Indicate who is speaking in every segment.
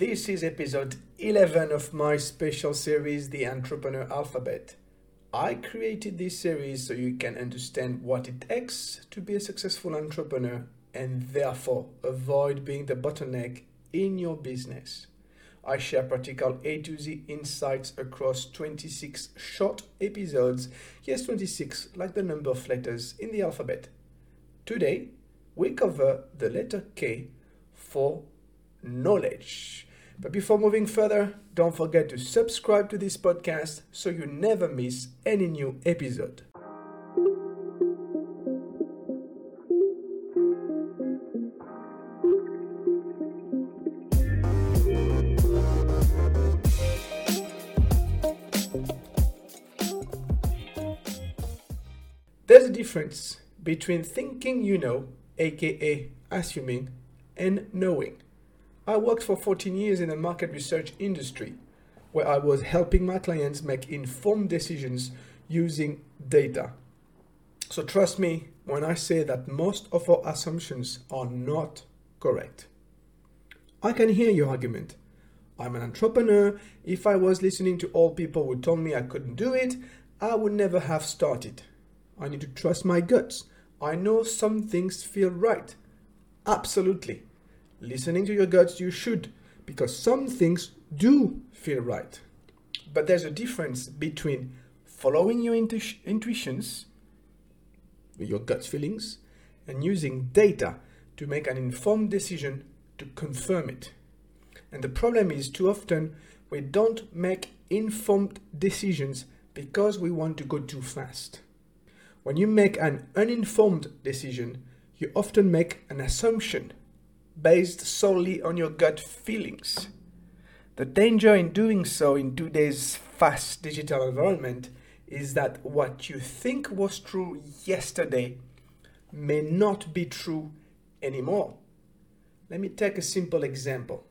Speaker 1: This is episode 11 of my special series, The Entrepreneur Alphabet. I created this series so you can understand what it takes to be a successful entrepreneur and therefore avoid being the bottleneck in your business. I share practical A to Z insights across 26 short episodes. Yes, 26, like the number of letters in the alphabet. Today, we cover the letter K for knowledge. But before moving further, don't forget to subscribe to this podcast so you never miss any new episode. There's a difference between thinking you know, aka assuming, and knowing. I worked for 14 years in the market research industry, where I was helping my clients make informed decisions using data. So trust me when I say that most of our assumptions are not correct. I can hear your argument. I'm an entrepreneur. If I was listening to all people who told me I couldn't do it, I would never have started. I need to trust my guts. I know some things feel right. Absolutely. Listening to your guts, you should, because some things do feel right. But there's a difference between following your intu- intuitions, your gut feelings, and using data to make an informed decision to confirm it. And the problem is, too often, we don't make informed decisions because we want to go too fast. When you make an uninformed decision, you often make an assumption based solely on your gut feelings. The danger in doing so in today's fast digital environment is that what you think was true yesterday may not be true anymore. Let me take a simple example.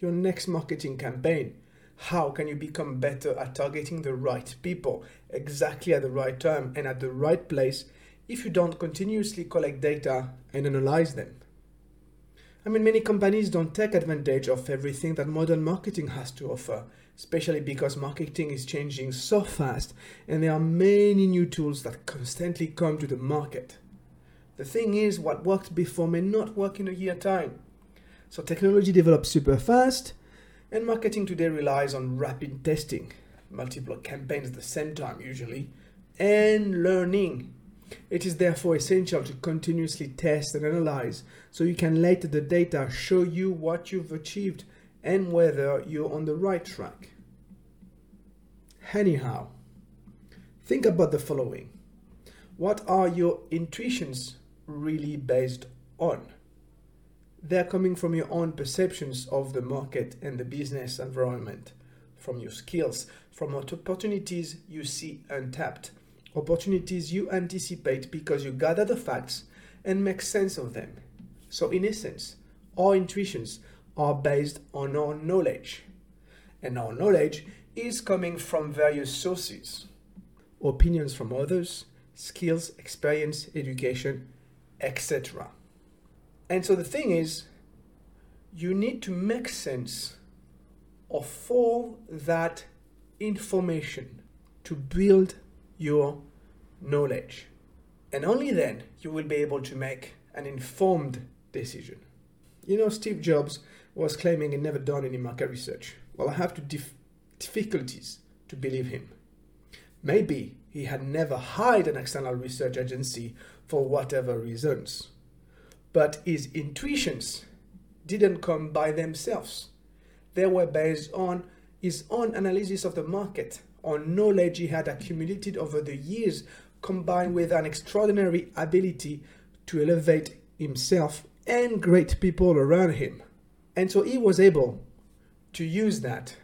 Speaker 1: Your next marketing campaign. How can you become better at targeting the right people exactly at the right time and at the right place if you don't continuously collect data and analyze them? I mean, many companies don't take advantage of everything that modern marketing has to offer, especially because marketing is changing so fast and there are many new tools that constantly come to the market. The thing is, what worked before may not work in a year time. So technology develops super fast, and marketing today relies on rapid testing, multiple campaigns at the same time usually, and learning it is therefore essential to continuously test and analyze so you can later the data show you what you've achieved and whether you're on the right track. Anyhow, think about the following What are your intuitions really based on? They're coming from your own perceptions of the market and the business environment, from your skills, from what opportunities you see untapped opportunities you anticipate because you gather the facts and make sense of them. So, in essence, our intuitions are based on our knowledge, and our knowledge is coming from various sources opinions from others, skills, experience, education, etc. And so the thing is, you need to make sense of all that information to build your knowledge. And only then you will be able to make an informed decision. You know, Steve Jobs was claiming he never done any market research. Well, I have to dif- difficulties to believe him. Maybe he had never hired an external research agency for whatever reasons. But his intuitions didn't come by themselves. They were based on his own analysis of the market on knowledge he had accumulated over the years, combined with an extraordinary ability to elevate himself and great people around him. And so he was able to use that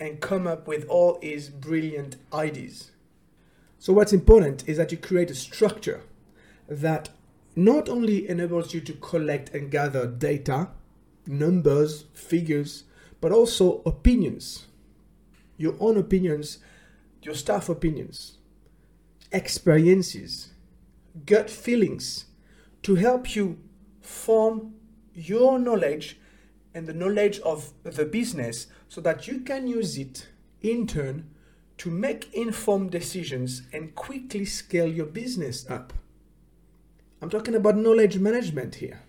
Speaker 1: and come up with all his brilliant ideas. So, what's important is that you create a structure that not only enables you to collect and gather data, numbers, figures, but also opinions. Your own opinions, your staff opinions, experiences, gut feelings to help you form your knowledge and the knowledge of the business so that you can use it in turn to make informed decisions and quickly scale your business up. I'm talking about knowledge management here.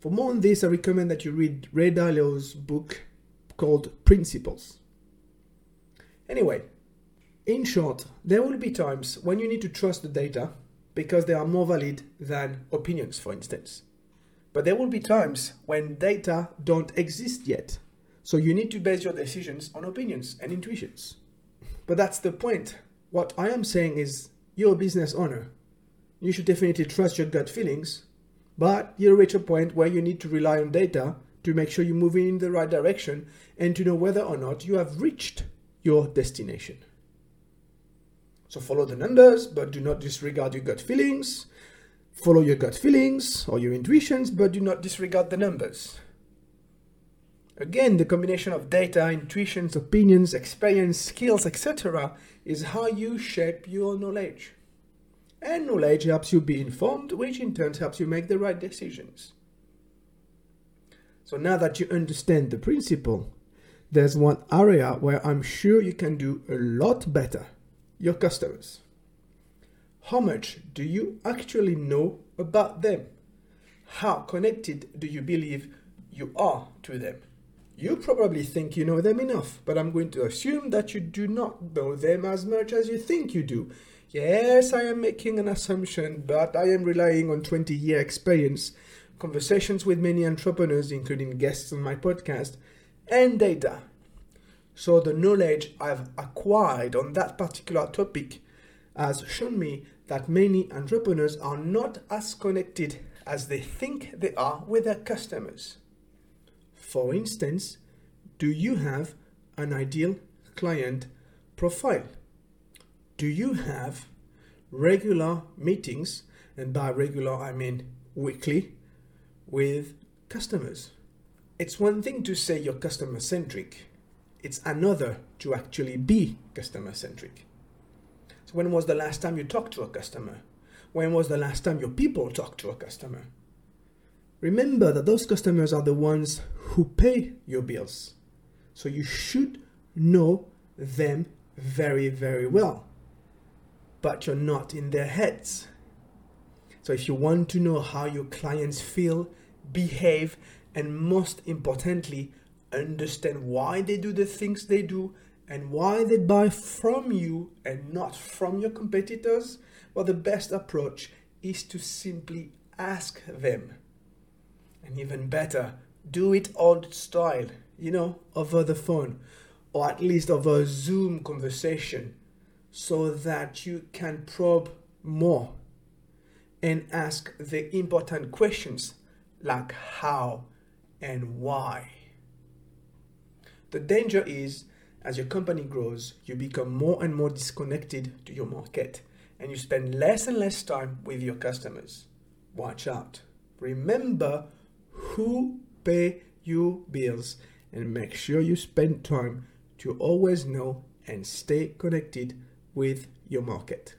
Speaker 1: For more on this, I recommend that you read Ray Dalio's book called Principles. Anyway, in short, there will be times when you need to trust the data because they are more valid than opinions, for instance. But there will be times when data don't exist yet. So you need to base your decisions on opinions and intuitions. But that's the point. What I am saying is you're a business owner. You should definitely trust your gut feelings, but you'll reach a point where you need to rely on data to make sure you're moving in the right direction and to know whether or not you have reached your destination. So follow the numbers, but do not disregard your gut feelings. Follow your gut feelings or your intuitions, but do not disregard the numbers. Again, the combination of data, intuitions, opinions, experience, skills, etc., is how you shape your knowledge. And knowledge helps you be informed, which in turn helps you make the right decisions. So now that you understand the principle, there's one area where I'm sure you can do a lot better your customers. How much do you actually know about them? How connected do you believe you are to them? You probably think you know them enough, but I'm going to assume that you do not know them as much as you think you do. Yes, I am making an assumption, but I am relying on 20 year experience, conversations with many entrepreneurs, including guests on my podcast, and data. So, the knowledge I've acquired on that particular topic has shown me that many entrepreneurs are not as connected as they think they are with their customers. For instance, do you have an ideal client profile? Do you have regular meetings, and by regular I mean weekly, with customers? It's one thing to say you're customer centric, it's another to actually be customer centric. So, when was the last time you talked to a customer? When was the last time your people talked to a customer? Remember that those customers are the ones who pay your bills. So you should know them very, very well. But you're not in their heads. So if you want to know how your clients feel, behave, and most importantly, understand why they do the things they do and why they buy from you and not from your competitors, well, the best approach is to simply ask them and even better, do it old style, you know, over the phone or at least over a Zoom conversation so that you can probe more and ask the important questions like how and why. The danger is as your company grows, you become more and more disconnected to your market and you spend less and less time with your customers. Watch out. Remember who pay your bills and make sure you spend time to always know and stay connected with your market.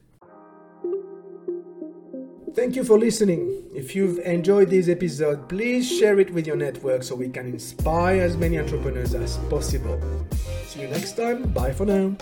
Speaker 1: Thank you for listening. If you've enjoyed this episode, please share it with your network so we can inspire as many entrepreneurs as possible. See you next time. Bye for now.